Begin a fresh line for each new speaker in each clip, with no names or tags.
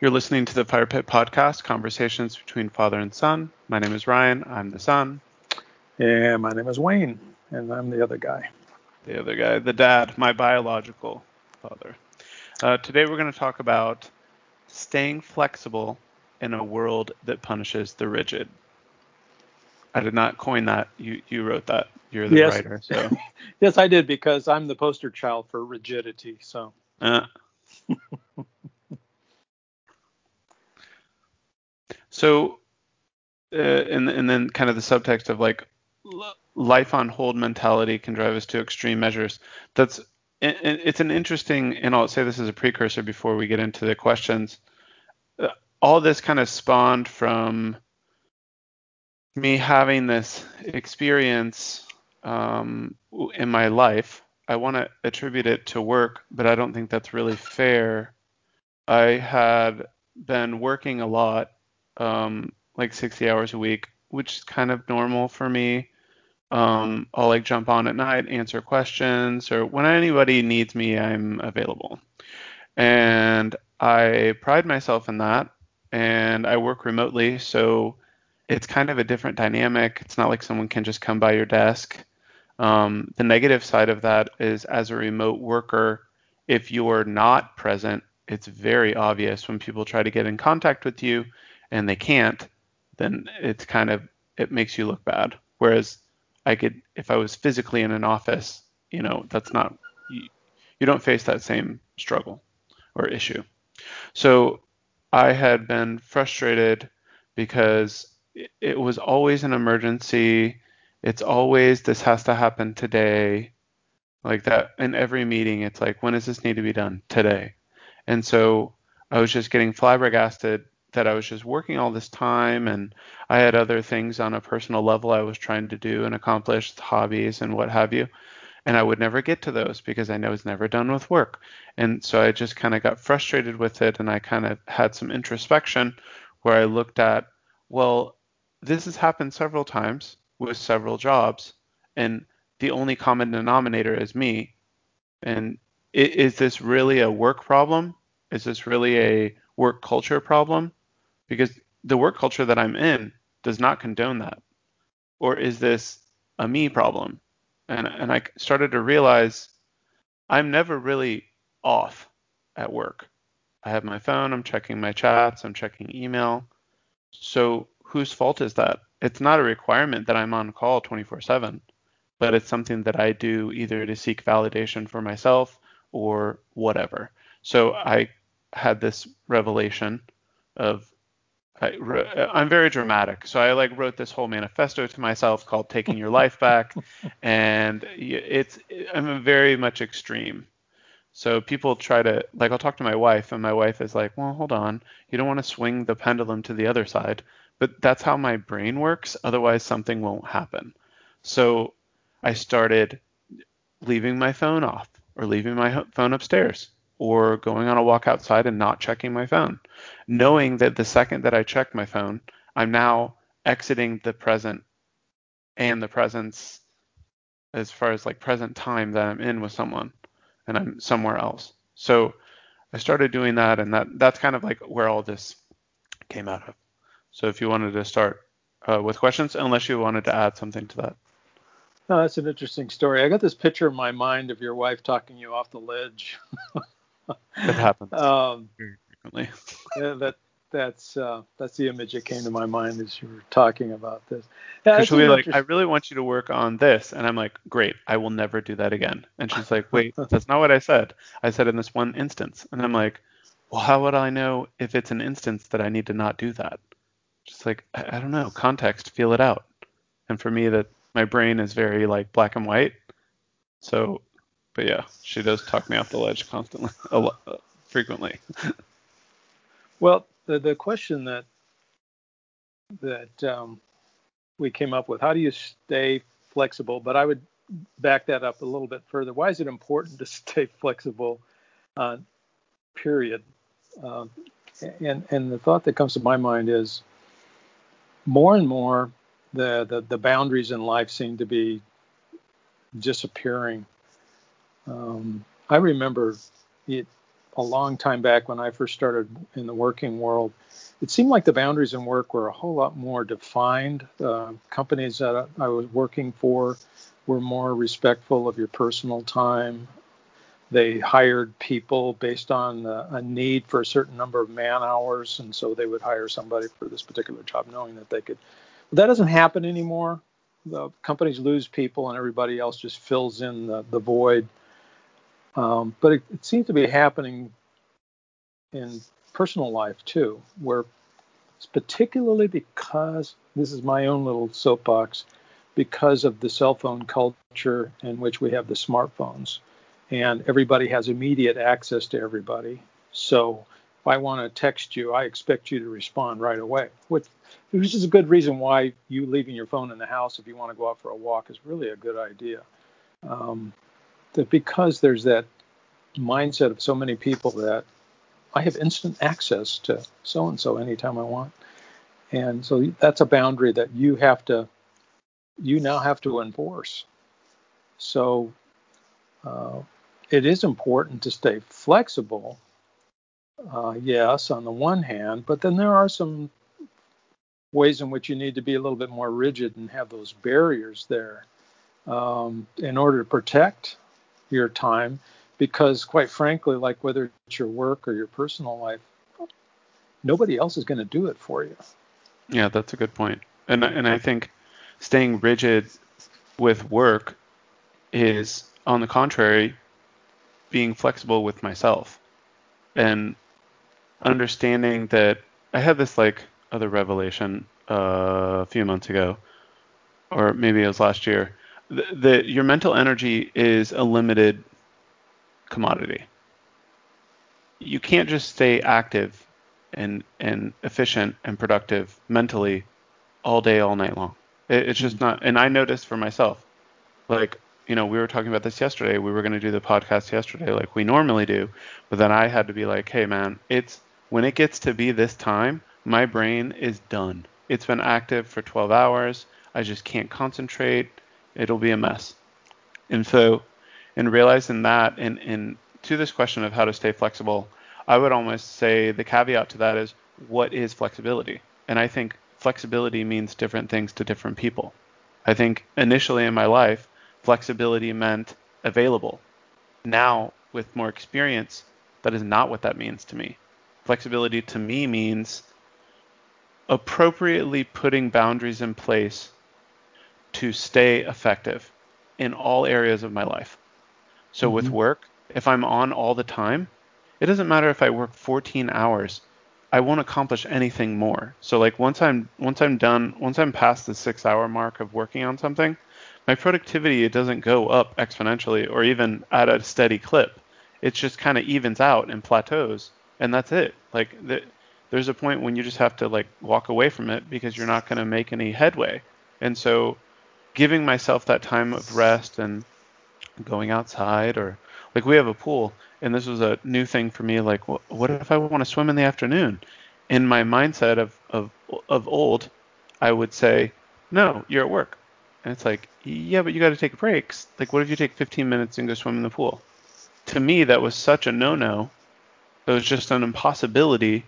You're listening to the Fire Pit Podcast, conversations between father and son. My name is Ryan. I'm the son.
Yeah, my name is Wayne, and I'm the other guy.
The other guy, the dad, my biological father. Uh, today we're going to talk about staying flexible in a world that punishes the rigid. I did not coin that. You you wrote that. You're the
yes.
writer. So
yes, I did because I'm the poster child for rigidity. So. Uh.
So, uh, and and then kind of the subtext of like life on hold mentality can drive us to extreme measures. That's it's an interesting, and I'll say this as a precursor before we get into the questions. Uh, all this kind of spawned from me having this experience um, in my life. I want to attribute it to work, but I don't think that's really fair. I had been working a lot um, like 60 hours a week, which is kind of normal for me. Um, I'll like jump on at night, answer questions, or when anybody needs me, I'm available. And I pride myself in that. And I work remotely, so it's kind of a different dynamic. It's not like someone can just come by your desk. Um, the negative side of that is as a remote worker, if you're not present, it's very obvious when people try to get in contact with you and they can't, then it's kind of it makes you look bad. Whereas I could, if I was physically in an office, you know, that's not you, you don't face that same struggle or issue. So I had been frustrated because it, it was always an emergency. It's always this has to happen today. Like that in every meeting, it's like, when does this need to be done? Today. And so I was just getting flabbergasted that I was just working all this time and I had other things on a personal level I was trying to do and accomplish, hobbies and what have you. And I would never get to those because I know it's never done with work. And so I just kind of got frustrated with it and I kind of had some introspection where I looked at, well, this has happened several times with several jobs and the only common denominator is me. And is this really a work problem? Is this really a work culture problem? Because the work culture that I'm in does not condone that. Or is this a me problem? And and I started to realize I'm never really off at work. I have my phone, I'm checking my chats, I'm checking email. So whose fault is that? It's not a requirement that I'm on call 24/7, but it's something that I do either to seek validation for myself or whatever. So I had this revelation of I, am very dramatic, so I like wrote this whole manifesto to myself called "Taking Your Life Back," and it's I'm very much extreme. So people try to like I'll talk to my wife, and my wife is like, "Well, hold on, you don't want to swing the pendulum to the other side," but that's how my brain works. Otherwise, something won't happen. So I started leaving my phone off or leaving my phone upstairs or going on a walk outside and not checking my phone, knowing that the second that I check my phone, I'm now exiting the present and the presence as far as like present time that I'm in with someone and I'm somewhere else. So I started doing that and that that's kind of like where all this came out of. So if you wanted to start uh, with questions, unless you wanted to add something to that.
No, that's an interesting story. I got this picture in my mind of your wife talking you off the ledge.
That happens um,
very frequently. yeah, that that's uh, that's the image that came to my mind as you were talking about this.
Yeah, she'll be like, "I really want you to work on this," and I'm like, "Great, I will never do that again." And she's like, "Wait, that's not what I said. I said in this one instance." And I'm like, "Well, how would I know if it's an instance that I need to not do that?" Just like I, I don't know, context, feel it out. And for me, that my brain is very like black and white, so but yeah, she does talk me off the ledge constantly, a lot, uh, frequently.
well, the the question that that um, we came up with, how do you stay flexible? But I would back that up a little bit further. Why is it important to stay flexible? Uh, period. Um, and and the thought that comes to my mind is more and more the, the, the boundaries in life seem to be disappearing um, I remember it a long time back when I first started in the working world, it seemed like the boundaries in work were a whole lot more defined. Uh, companies that I was working for were more respectful of your personal time. They hired people based on uh, a need for a certain number of man hours, and so they would hire somebody for this particular job, knowing that they could. That doesn't happen anymore. The companies lose people, and everybody else just fills in the, the void. Um, but it, it seems to be happening in personal life too, where it's particularly because this is my own little soapbox, because of the cell phone culture in which we have the smartphones, and everybody has immediate access to everybody. So if I want to text you, I expect you to respond right away, which, which is a good reason why you leaving your phone in the house if you want to go out for a walk is really a good idea. Um, that because there's that mindset of so many people that I have instant access to so and so anytime I want. And so that's a boundary that you have to, you now have to enforce. So uh, it is important to stay flexible, uh, yes, on the one hand, but then there are some ways in which you need to be a little bit more rigid and have those barriers there um, in order to protect your time because quite frankly like whether it's your work or your personal life nobody else is going to do it for you.
Yeah that's a good point. and and i think staying rigid with work is on the contrary being flexible with myself. And understanding that i had this like other revelation uh, a few months ago or maybe it was last year that your mental energy is a limited commodity. You can't just stay active and and efficient and productive mentally all day all night long. It, it's just mm-hmm. not. And I noticed for myself, like you know, we were talking about this yesterday. We were going to do the podcast yesterday, like we normally do, but then I had to be like, hey man, it's when it gets to be this time, my brain is done. It's been active for 12 hours. I just can't concentrate. It'll be a mess. And so and realizing that and, and to this question of how to stay flexible, I would almost say the caveat to that is what is flexibility? And I think flexibility means different things to different people. I think initially in my life, flexibility meant available. Now, with more experience, that is not what that means to me. Flexibility to me means appropriately putting boundaries in place to stay effective in all areas of my life. So mm-hmm. with work, if I'm on all the time, it doesn't matter if I work 14 hours. I won't accomplish anything more. So like once I'm once I'm done, once I'm past the 6-hour mark of working on something, my productivity it doesn't go up exponentially or even at a steady clip. It just kind of evens out and plateaus and that's it. Like the, there's a point when you just have to like walk away from it because you're not going to make any headway. And so giving myself that time of rest and going outside or like we have a pool and this was a new thing for me like what if i want to swim in the afternoon? In my mindset of of of old i would say no you're at work. And it's like yeah but you got to take breaks. Like what if you take 15 minutes and go swim in the pool? To me that was such a no no it was just an impossibility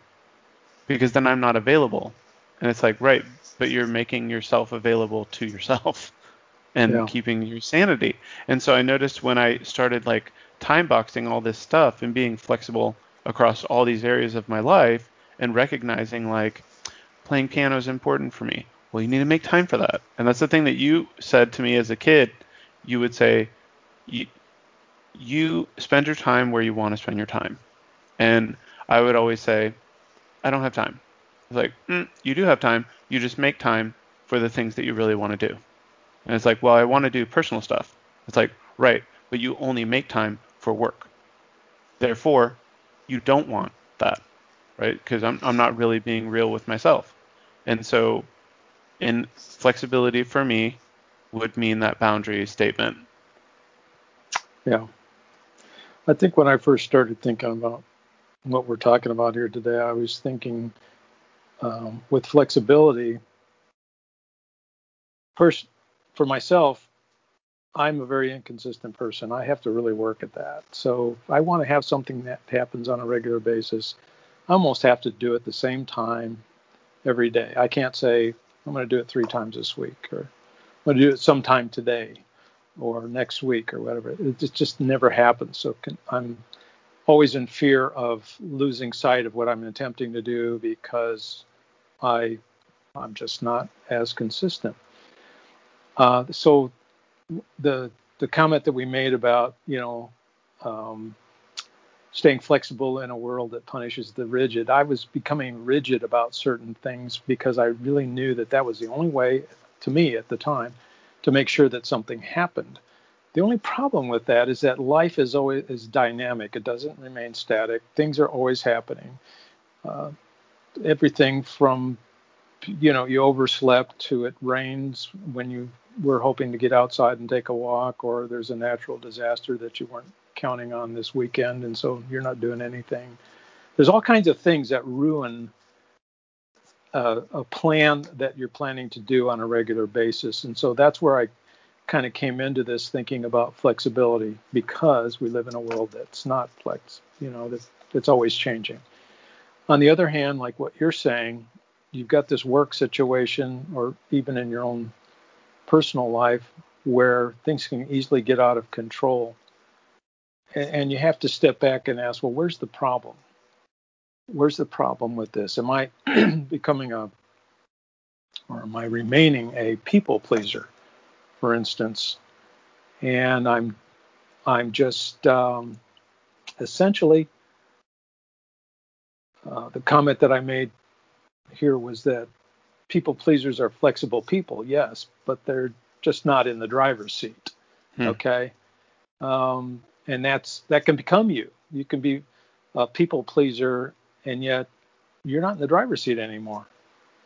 because then i'm not available. And it's like right but you're making yourself available to yourself and yeah. keeping your sanity. And so I noticed when I started like time boxing all this stuff and being flexible across all these areas of my life and recognizing like playing piano is important for me. Well, you need to make time for that. And that's the thing that you said to me as a kid. You would say, you, you spend your time where you want to spend your time. And I would always say, I don't have time. It's like, mm, you do have time. You just make time for the things that you really want to do. And it's like, well, I want to do personal stuff. It's like, right, but you only make time for work. Therefore, you don't want that, right? Because I'm, I'm not really being real with myself. And so, in flexibility for me would mean that boundary statement.
Yeah. I think when I first started thinking about what we're talking about here today, I was thinking um, with flexibility, first, for myself, I'm a very inconsistent person. I have to really work at that. So I want to have something that happens on a regular basis. I almost have to do it the same time every day. I can't say I'm going to do it three times this week or I'm going to do it sometime today or next week or whatever. It just never happens. So I'm always in fear of losing sight of what I'm attempting to do because I I'm just not as consistent. Uh, so the the comment that we made about you know um, staying flexible in a world that punishes the rigid, I was becoming rigid about certain things because I really knew that that was the only way to me at the time to make sure that something happened. The only problem with that is that life is always is dynamic. It doesn't remain static. Things are always happening. Uh, everything from you know you overslept to it rains when you were hoping to get outside and take a walk or there's a natural disaster that you weren't counting on this weekend and so you're not doing anything. There's all kinds of things that ruin uh, a plan that you're planning to do on a regular basis. And so that's where i kind of came into this thinking about flexibility because we live in a world that's not flex you know that it's always changing. On the other hand like what you're saying you've got this work situation or even in your own personal life where things can easily get out of control. And you have to step back and ask well where's the problem? Where's the problem with this? Am i becoming a or am i remaining a people pleaser for instance? And i'm i'm just um, essentially uh, the comment that i made here was that people pleasers are flexible people, yes, but they're just not in the driver's seat. Hmm. Okay. Um, and that's that can become you. You can be a people pleaser and yet you're not in the driver's seat anymore.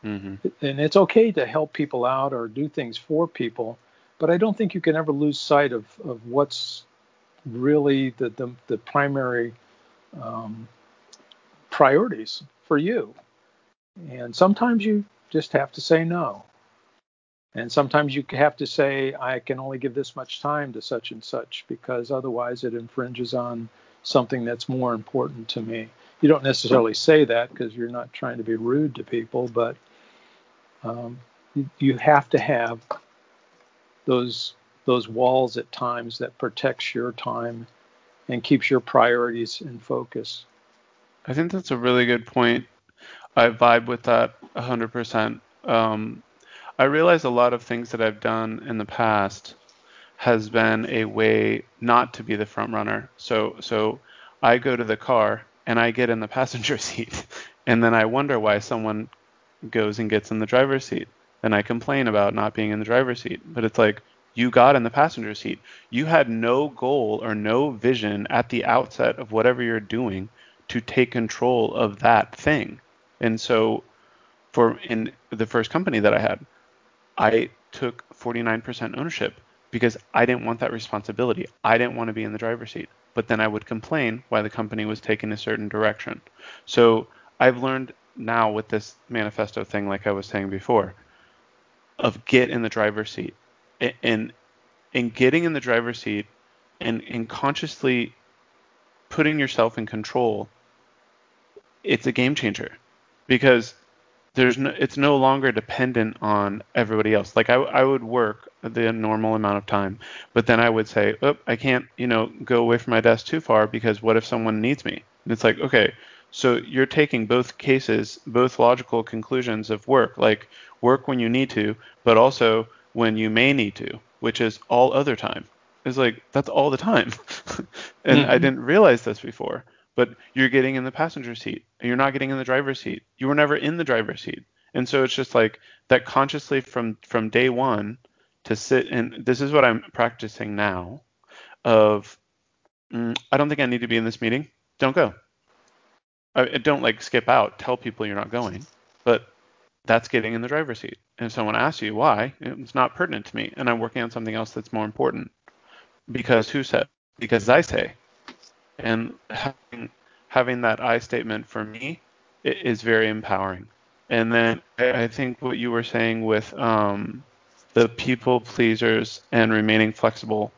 Mm-hmm. And it's okay to help people out or do things for people, but I don't think you can ever lose sight of, of what's really the, the, the primary um, priorities for you. And sometimes you just have to say no. And sometimes you have to say, I can only give this much time to such and such because otherwise it infringes on something that's more important to me. You don't necessarily say that because you're not trying to be rude to people, but um, you, you have to have those those walls at times that protects your time and keeps your priorities in focus.
I think that's a really good point I vibe with that 100%. Um, I realize a lot of things that I've done in the past has been a way not to be the front runner. So so I go to the car and I get in the passenger seat, and then I wonder why someone goes and gets in the driver's seat. Then I complain about not being in the driver's seat. But it's like you got in the passenger seat. You had no goal or no vision at the outset of whatever you're doing to take control of that thing. And so for in the first company that I had, I took 49% ownership because I didn't want that responsibility. I didn't want to be in the driver's seat. But then I would complain why the company was taking a certain direction. So I've learned now with this manifesto thing, like I was saying before, of get in the driver's seat. And in getting in the driver's seat and, and consciously putting yourself in control, it's a game changer because there's no, it's no longer dependent on everybody else. Like I, I would work the normal amount of time, but then I would say, oh, I can't, you know, go away from my desk too far because what if someone needs me? And it's like, okay, so you're taking both cases, both logical conclusions of work, like work when you need to, but also when you may need to, which is all other time. It's like that's all the time, and mm-hmm. I didn't realize this before but you're getting in the passenger seat and you're not getting in the driver's seat. You were never in the driver's seat. And so it's just like that consciously from from day one to sit and this is what I'm practicing now of mm, I don't think I need to be in this meeting. Don't go. I, don't like skip out. Tell people you're not going. But that's getting in the driver's seat. And if someone asks you why, it's not pertinent to me, and I'm working on something else that's more important. Because who said? Because I say and having having that I statement for me is very empowering. And then I think what you were saying with um, the people pleasers and remaining flexible,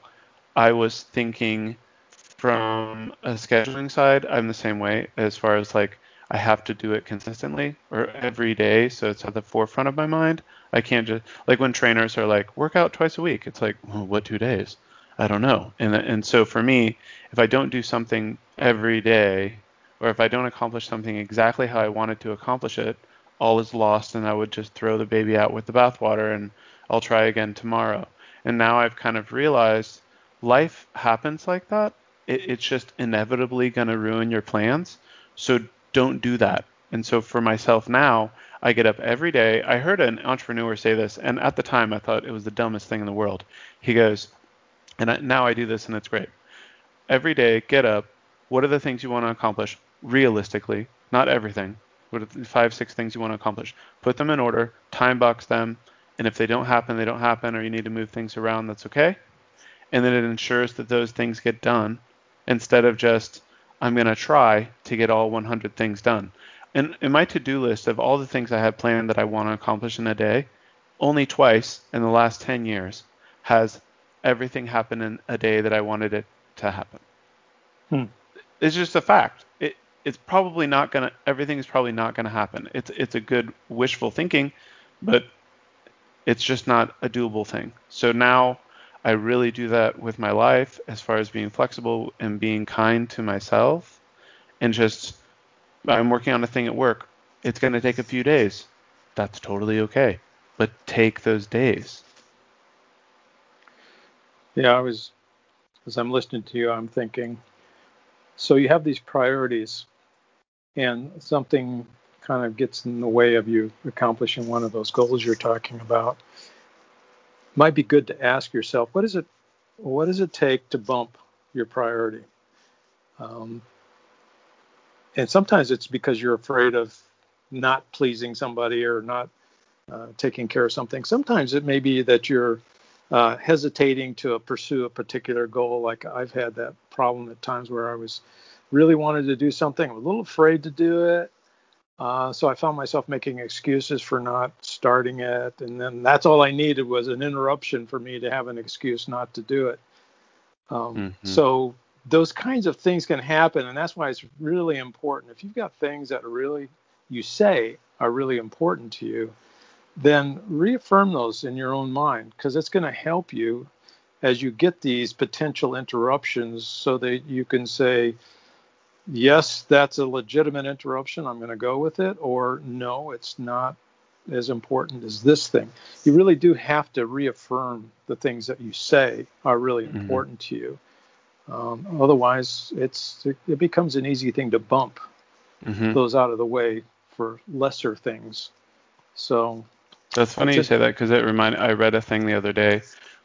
I was thinking from a scheduling side, I'm the same way as far as like I have to do it consistently or every day, so it's at the forefront of my mind. I can't just like when trainers are like work out twice a week. It's like well, what two days? I don't know. And and so for me, if I don't do something every day, or if I don't accomplish something exactly how I wanted to accomplish it, all is lost, and I would just throw the baby out with the bathwater, and I'll try again tomorrow. And now I've kind of realized life happens like that. It, it's just inevitably going to ruin your plans. So don't do that. And so for myself now, I get up every day. I heard an entrepreneur say this, and at the time I thought it was the dumbest thing in the world. He goes, and I, now I do this, and it's great. Every day, get up. What are the things you want to accomplish realistically? Not everything. What are the five, six things you want to accomplish? Put them in order, time box them, and if they don't happen, they don't happen, or you need to move things around, that's okay. And then it ensures that those things get done instead of just, I'm going to try to get all 100 things done. And in my to do list of all the things I have planned that I want to accomplish in a day, only twice in the last 10 years has everything happen in a day that I wanted it to happen. Hmm. It's just a fact. It, it's probably not gonna. Everything is probably not gonna happen. It's it's a good wishful thinking, but it's just not a doable thing. So now I really do that with my life as far as being flexible and being kind to myself and just I'm working on a thing at work. It's going to take a few days. That's totally okay. But take those days.
Yeah, I was as I'm listening to you, I'm thinking so you have these priorities and something kind of gets in the way of you accomplishing one of those goals you're talking about, might be good to ask yourself, what is it? What does it take to bump your priority? Um, and sometimes it's because you're afraid of not pleasing somebody or not uh, taking care of something. Sometimes it may be that you're uh, hesitating to pursue a particular goal. Like I've had that problem at times where I was really wanted to do something, I'm a little afraid to do it, uh, so I found myself making excuses for not starting it, and then that's all I needed was an interruption for me to have an excuse not to do it. Um, mm-hmm. So those kinds of things can happen, and that's why it's really important. If you've got things that are really you say are really important to you, then reaffirm those in your own mind because it's going to help you as you get these potential interruptions, so that you can say, yes, that's a legitimate interruption. I'm going to go with it. Or no, it's not as important as this thing. You really do have to reaffirm the things that you say are really mm-hmm. important to you. Um, otherwise, it's it, it, becomes an easy thing to bump mm-hmm. those out of the way for lesser things. So
that's funny just, you say that because it reminded. I read a thing the other day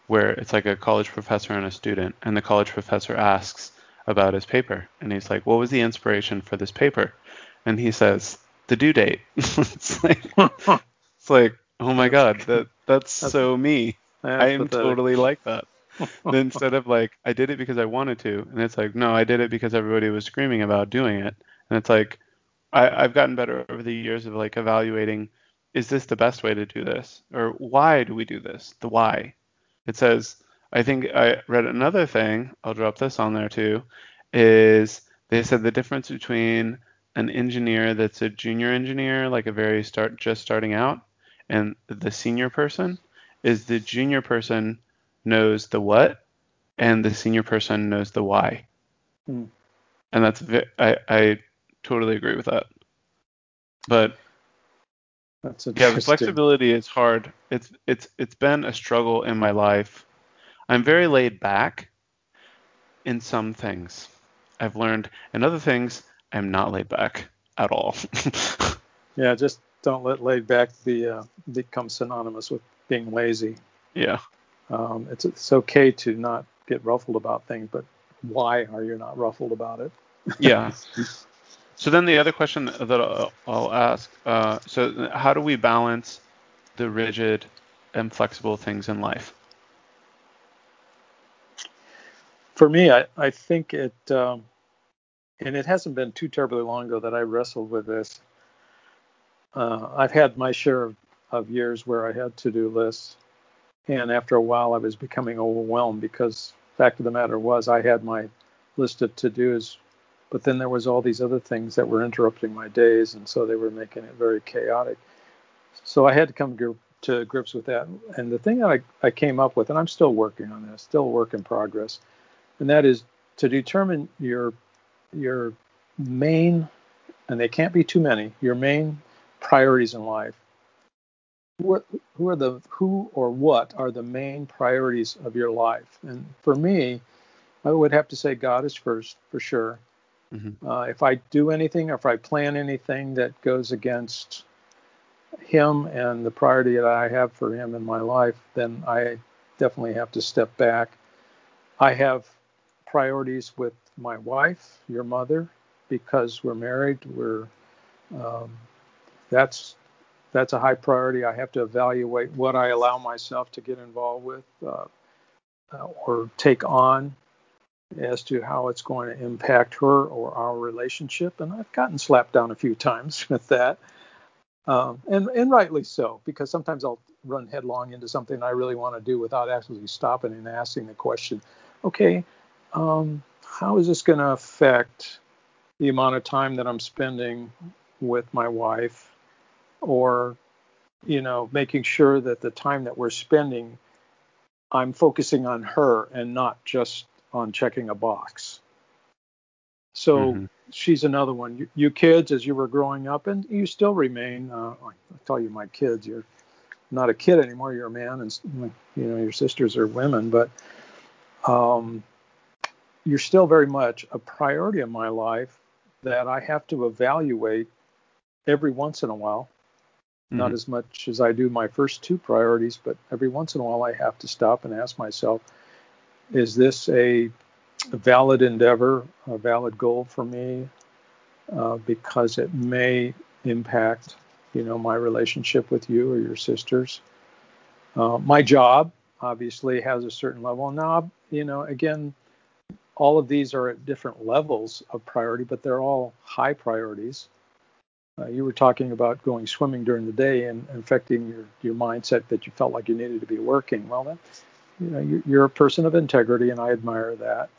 where it's like a college professor and a student, and the college professor asks, about his paper. And he's like, What was the inspiration for this paper? And he says, The due date. it's like it's like, oh my god, that that's, that's so me. I am pathetic. totally like that. instead of like, I did it because I wanted to, and it's like, no, I did it because everybody was screaming about doing it. And it's like I, I've gotten better over the years of like evaluating is this the best way to do this? Or why do we do this? The why. It says I think I read another thing, I'll drop this on there too, is they said the difference between an engineer that's a junior engineer, like a very start just starting out, and the senior person is the junior person knows the what and the senior person knows the why. Hmm. And that's I I totally agree with that. But that's yeah, flexibility is hard. It's it's it's been a struggle in my life I'm very laid back in some things. I've learned in other things I'm not laid back at all.
yeah, just don't let laid back be uh, become synonymous with being lazy.
Yeah.
Um, it's it's okay to not get ruffled about things, but why are you not ruffled about it?
yeah. So then the other question that I'll, I'll ask, uh, so how do we balance the rigid and flexible things in life?
for me, I, I think it, um, and it hasn't been too terribly long ago that I wrestled with this. Uh, I've had my share of, of years where I had to do lists, And after a while, I was becoming overwhelmed because fact of the matter was I had my list of to-dos, but then there was all these other things that were interrupting my days, and so they were making it very chaotic. So I had to come to grips with that. And the thing that I, I came up with, and I'm still working on this, still work in progress, and that is to determine your your main, and they can't be too many, your main priorities in life. Who are the who or what are the main priorities of your life? And for me, I would have to say God is first for sure. Mm-hmm. Uh, if I do anything or if I plan anything that goes against Him and the priority that I have for Him in my life, then I definitely have to step back. I have priorities with my wife, your mother, because we're married. We're um, that's that's a high priority. I have to evaluate what I allow myself to get involved with uh, uh, or take on as to how it's going to impact her or our relationship. And I've gotten slapped down a few times with that. Um, and, and rightly so, because sometimes I'll run headlong into something I really want to do without actually stopping and asking the question, okay, um, how is this going to affect the amount of time that I'm spending with my wife or, you know, making sure that the time that we're spending, I'm focusing on her and not just on checking a box. So mm-hmm. she's another one. You, you, kids, as you were growing up, and you still remain. Uh, I tell you, my kids, you're not a kid anymore. You're a man, and you know your sisters are women, but um, you're still very much a priority in my life that I have to evaluate every once in a while. Mm-hmm. Not as much as I do my first two priorities, but every once in a while I have to stop and ask myself, is this a, valid endeavor, a valid goal for me? Uh, because it may impact, you know, my relationship with you or your sisters. Uh, my job obviously has a certain level. Now, you know, again, all of these are at different levels of priority, but they're all high priorities. Uh, you were talking about going swimming during the day and affecting your, your mindset that you felt like you needed to be working. Well, that, you know, you're, you're a person of integrity, and I admire that.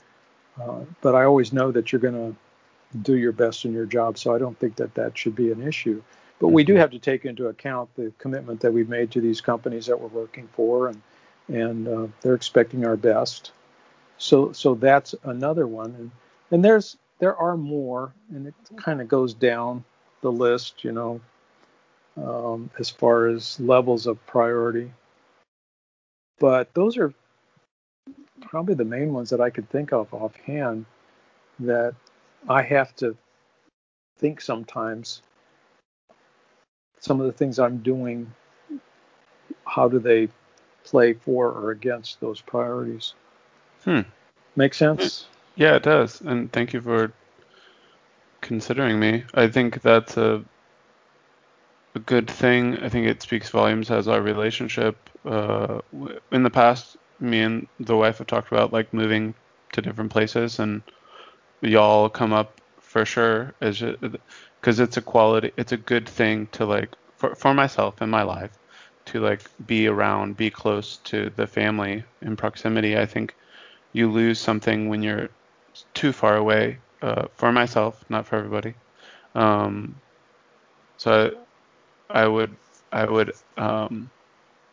Uh, but I always know that you're going to do your best in your job, so I don't think that that should be an issue. But we do mm-hmm. have to take into account the commitment that we've made to these companies that we're working for, and and uh, they're expecting our best. So so that's another one, and and there's there are more, and it kind of goes down the list, you know, um, as far as levels of priority. But those are probably the main ones that I could think of offhand that I have to think sometimes. Some of the things I'm doing, how do they play for or against those priorities?
Hmm.
Make sense?
Yeah, it does. And thank you for considering me. I think that's a a good thing. I think it speaks volumes as our relationship. Uh, in the past, me and the wife have talked about like moving to different places, and y'all come up for sure as because it's a quality, it's a good thing to like for for myself in my life to like be around, be close to the family in proximity. I think you lose something when you're too far away. Uh, for myself, not for everybody. Um, so I, would I would um,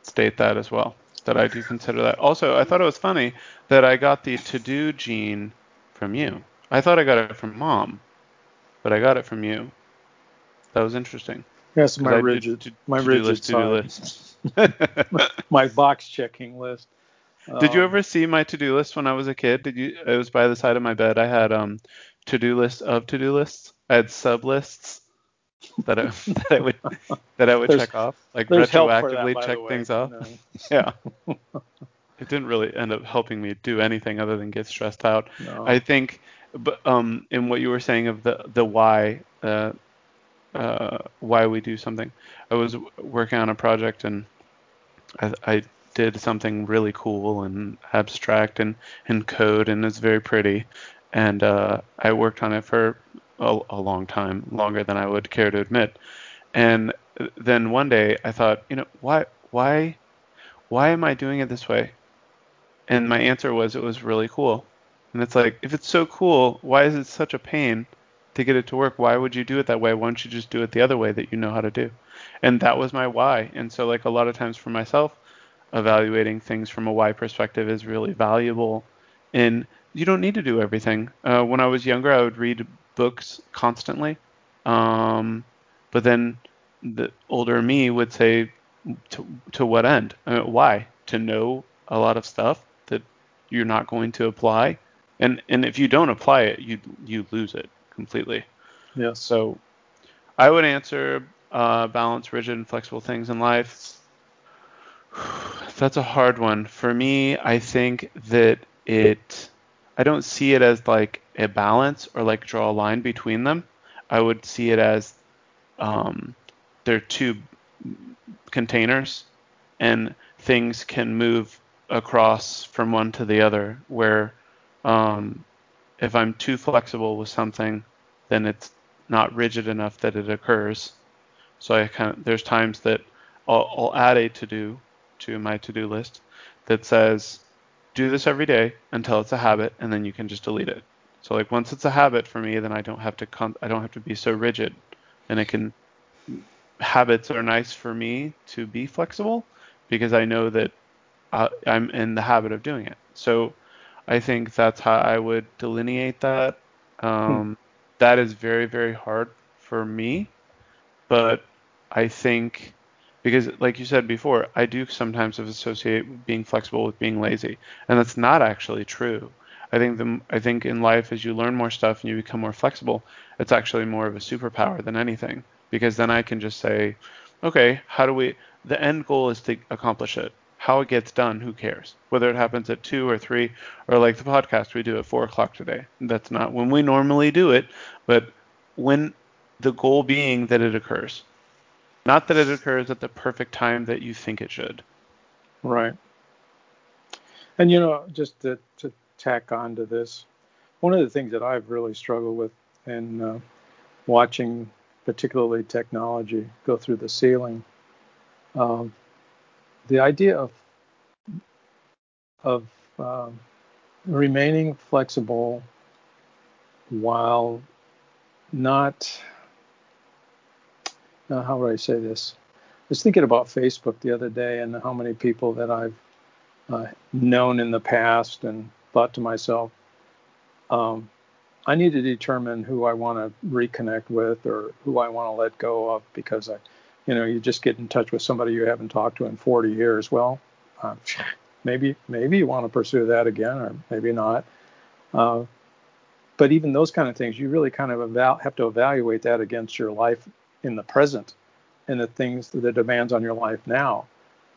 state that as well. That I do consider that. Also, I thought it was funny that I got the to-do gene from you. I thought I got it from mom, but I got it from you. That was interesting.
Yes, my rigid, to, my rigid list, to-do list. my box checking list.
Did you um, ever see my to-do list when I was a kid? Did you? It was by the side of my bed. I had um to-do list of to-do lists. I had sub lists that I, that I would that I would check off, like retroactively that, check things off. No. yeah. it didn't really end up helping me do anything other than get stressed out. No. I think, but um, in what you were saying of the the why, uh, uh, why we do something. I was working on a project and I, I did something really cool and abstract and in code and it's very pretty. And uh, I worked on it for a, a long time, longer than I would care to admit. And then one day I thought, you know, why why why am I doing it this way? And my answer was it was really cool. And it's like, if it's so cool, why is it such a pain to get it to work? Why would you do it that way? Why don't you just do it the other way that you know how to do? And that was my why. And so, like, a lot of times for myself, evaluating things from a why perspective is really valuable. And you don't need to do everything. Uh, when I was younger, I would read books constantly. Um, but then the older me would say, to, to what end? Uh, why? To know a lot of stuff that you're not going to apply, and and if you don't apply it, you you lose it completely.
Yeah.
So, I would answer uh, balance rigid and flexible things in life. That's a hard one for me. I think that it. I don't see it as like a balance or like draw a line between them. I would see it as um, they're two containers and things can move across from one to the other where um, if I'm too flexible with something, then it's not rigid enough that it occurs. So I kind of there's times that I'll, I'll add a to do to my to do list that says do this every day until it's a habit, and then you can just delete it. So like once it's a habit for me, then I don't have to con- I don't have to be so rigid, and it can habits are nice for me to be flexible because I know that uh, I'm in the habit of doing it. So I think that's how I would delineate that. Um, hmm. That is very, very hard for me, but I think because, like you said before, I do sometimes associate being flexible with being lazy, and that's not actually true. I think the I think in life, as you learn more stuff and you become more flexible, it's actually more of a superpower than anything because then I can just say, okay, how do we? The end goal is to accomplish it. How it gets done, who cares? Whether it happens at two or three, or like the podcast we do at four o'clock today. That's not when we normally do it, but when the goal being that it occurs, not that it occurs at the perfect time that you think it should.
Right. And you know, just to, to tack on to this, one of the things that I've really struggled with in uh, watching particularly technology, go through the ceiling. Um, the idea of of um, remaining flexible while not uh, how would I say this? I was thinking about Facebook the other day and how many people that I've uh, known in the past and thought to myself, um, I need to determine who I want to reconnect with or who I want to let go of because I, you know, you just get in touch with somebody you haven't talked to in 40 years. Well, uh, maybe maybe you want to pursue that again or maybe not. Uh, but even those kind of things, you really kind of eval- have to evaluate that against your life in the present and the things, the demands on your life now.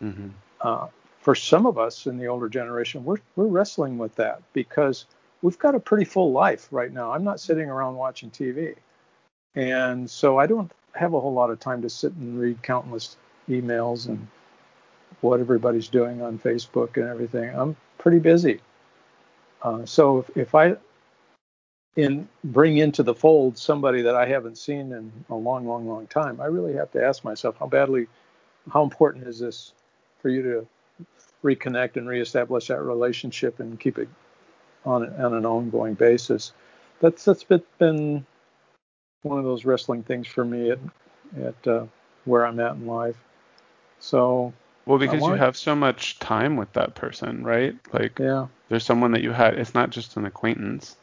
Mm-hmm. Uh, for some of us in the older generation, we're we're wrestling with that because we've got a pretty full life right now. I'm not sitting around watching TV. And so I don't have a whole lot of time to sit and read countless emails and what everybody's doing on Facebook and everything. I'm pretty busy. Uh, so if, if I in bring into the fold somebody that I haven't seen in a long, long, long time, I really have to ask myself how badly, how important is this for you to reconnect and reestablish that relationship and keep it on, on an ongoing basis. That's that's been one of those wrestling things for me at at uh, where I'm at in life. So
well, because want, you have so much time with that person, right? Like,
yeah,
there's someone that you had. It's not just an acquaintance.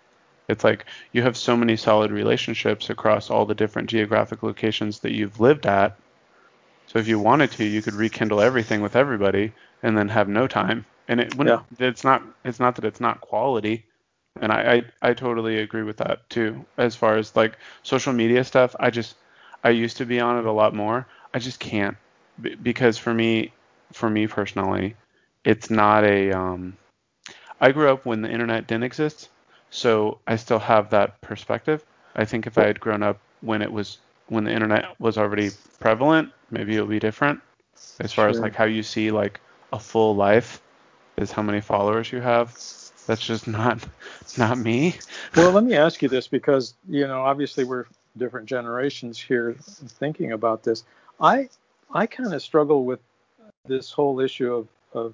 It's like you have so many solid relationships across all the different geographic locations that you've lived at. So if you wanted to, you could rekindle everything with everybody and then have no time. And it yeah. it's not it's not that it's not quality. And I, I i totally agree with that too. As far as like social media stuff i just i used to be on it a lot more. I just can't. Because for me for me personally it's not a um i grew up when the internet didn't exist so i still have that perspective i think if i had grown up when it was when the internet was already prevalent maybe it would be different as far sure. as like how you see like a full life is how many followers you have. That's just not not me.
well, let me ask you this because you know obviously we're different generations here thinking about this. I I kind of struggle with this whole issue of of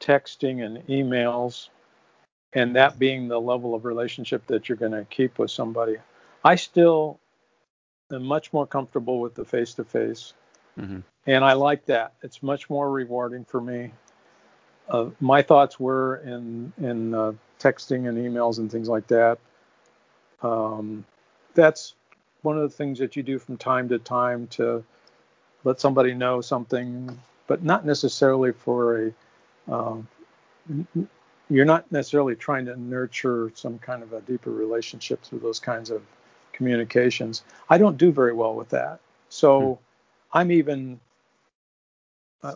texting and emails, and that being the level of relationship that you're going to keep with somebody. I still am much more comfortable with the face to face, and I like that. It's much more rewarding for me. Uh, my thoughts were in in uh, texting and emails and things like that. Um, that's one of the things that you do from time to time to let somebody know something, but not necessarily for a. Um, you're not necessarily trying to nurture some kind of a deeper relationship through those kinds of communications. I don't do very well with that. So hmm. I'm even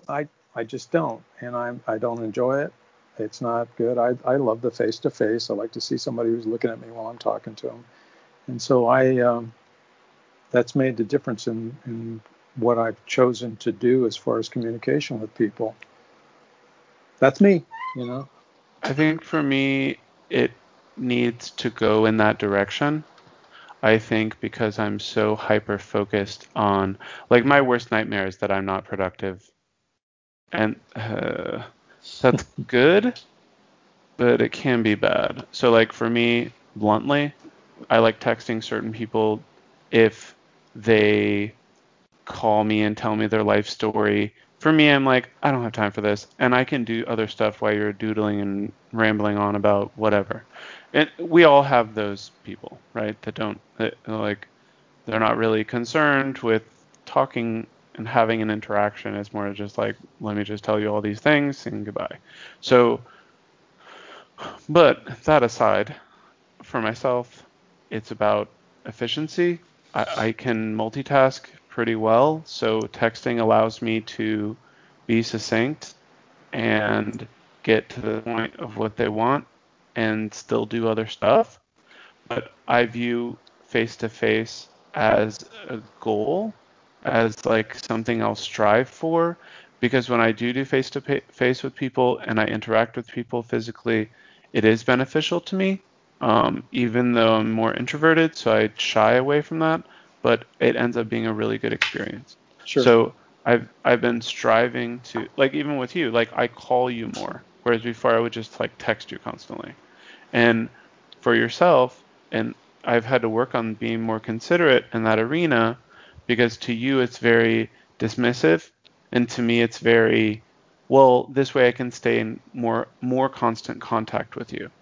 I I just don't, and I'm I don't enjoy it. It's not good. I I love the face to face. I like to see somebody who's looking at me while I'm talking to them, and so I um, that's made the difference in in what I've chosen to do as far as communication with people. That's me, you know.
I think for me, it needs to go in that direction. I think because I'm so hyper focused on, like, my worst nightmare is that I'm not productive. And uh, that's good, but it can be bad. So, like, for me, bluntly, I like texting certain people if they call me and tell me their life story. For me, I'm like, I don't have time for this, and I can do other stuff while you're doodling and rambling on about whatever. And we all have those people, right? That don't that, like they're not really concerned with talking and having an interaction. It's more just like, let me just tell you all these things and goodbye. So, but that aside, for myself, it's about efficiency. I, I can multitask pretty well. So texting allows me to be succinct and get to the point of what they want and still do other stuff. But I view face to face as a goal, as like something I'll strive for. Because when I do do face to face with people and I interact with people physically, it is beneficial to me. Um, even though I'm more introverted, so I shy away from that but it ends up being a really good experience. Sure. So I've I've been striving to like even with you, like I call you more, whereas before I would just like text you constantly. And for yourself, and I've had to work on being more considerate in that arena because to you it's very dismissive and to me it's very well this way I can stay in more more constant contact with you.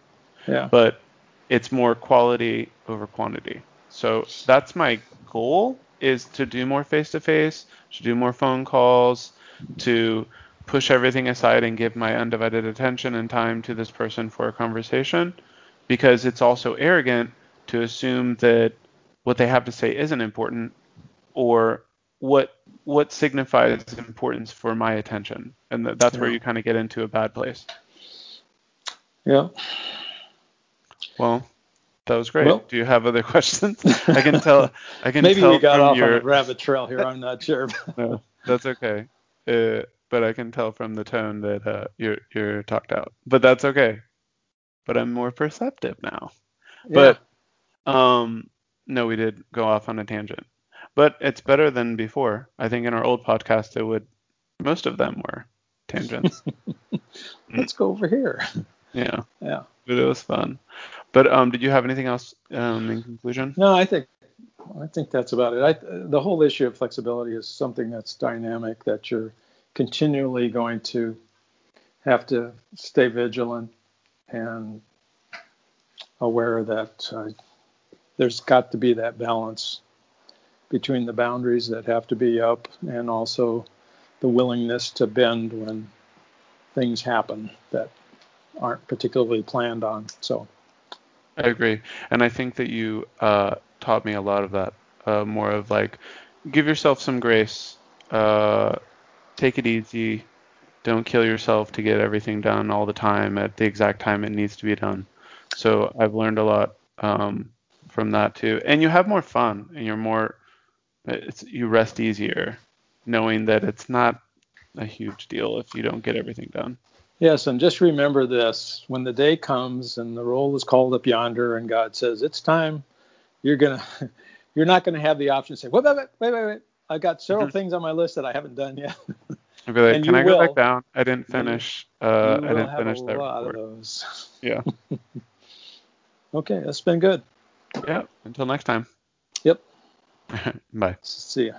Yeah.
But it's more quality over quantity. So that's my goal is to do more face to face, to do more phone calls, to push everything aside and give my undivided attention and time to this person for a conversation because it's also arrogant to assume that what they have to say isn't important or what what signifies importance for my attention. And that's yeah. where you kind of get into a bad place.
Yeah.
Well that was great. Well, Do you have other questions? I can tell. I can
maybe
tell
we got off
your...
on a rabbit trail here. I'm not sure.
no, that's okay. Uh, but I can tell from the tone that uh, you're you're talked out. But that's okay. But I'm more perceptive now. Yeah. But um, no, we did go off on a tangent. But it's better than before. I think in our old podcast, it would most of them were tangents.
Let's go over here.
Yeah.
Yeah.
But it was fun. But um, did you have anything else um, in conclusion?
No, I think I think that's about it. I, the whole issue of flexibility is something that's dynamic that you're continually going to have to stay vigilant and aware that uh, there's got to be that balance between the boundaries that have to be up and also the willingness to bend when things happen that aren't particularly planned on. So
I agree, and I think that you uh, taught me a lot of that. Uh, more of like, give yourself some grace, uh, take it easy, don't kill yourself to get everything done all the time at the exact time it needs to be done. So I've learned a lot um, from that too, and you have more fun, and you're more, you rest easier, knowing that it's not a huge deal if you don't get everything done.
Yes, and just remember this when the day comes and the roll is called up yonder and God says, It's time, you're gonna you're not gonna have the option to say, Wait, wait, wait, wait, wait, wait. I've got several mm-hmm. things on my list that I haven't done yet.
I'd be like,
And
can I go back down? I didn't finish. Uh, I
will
didn't
have
finish
a
that
lot
report.
of those.
Yeah.
Okay, that's been good.
Yeah. Until next time.
Yep.
Bye.
See ya.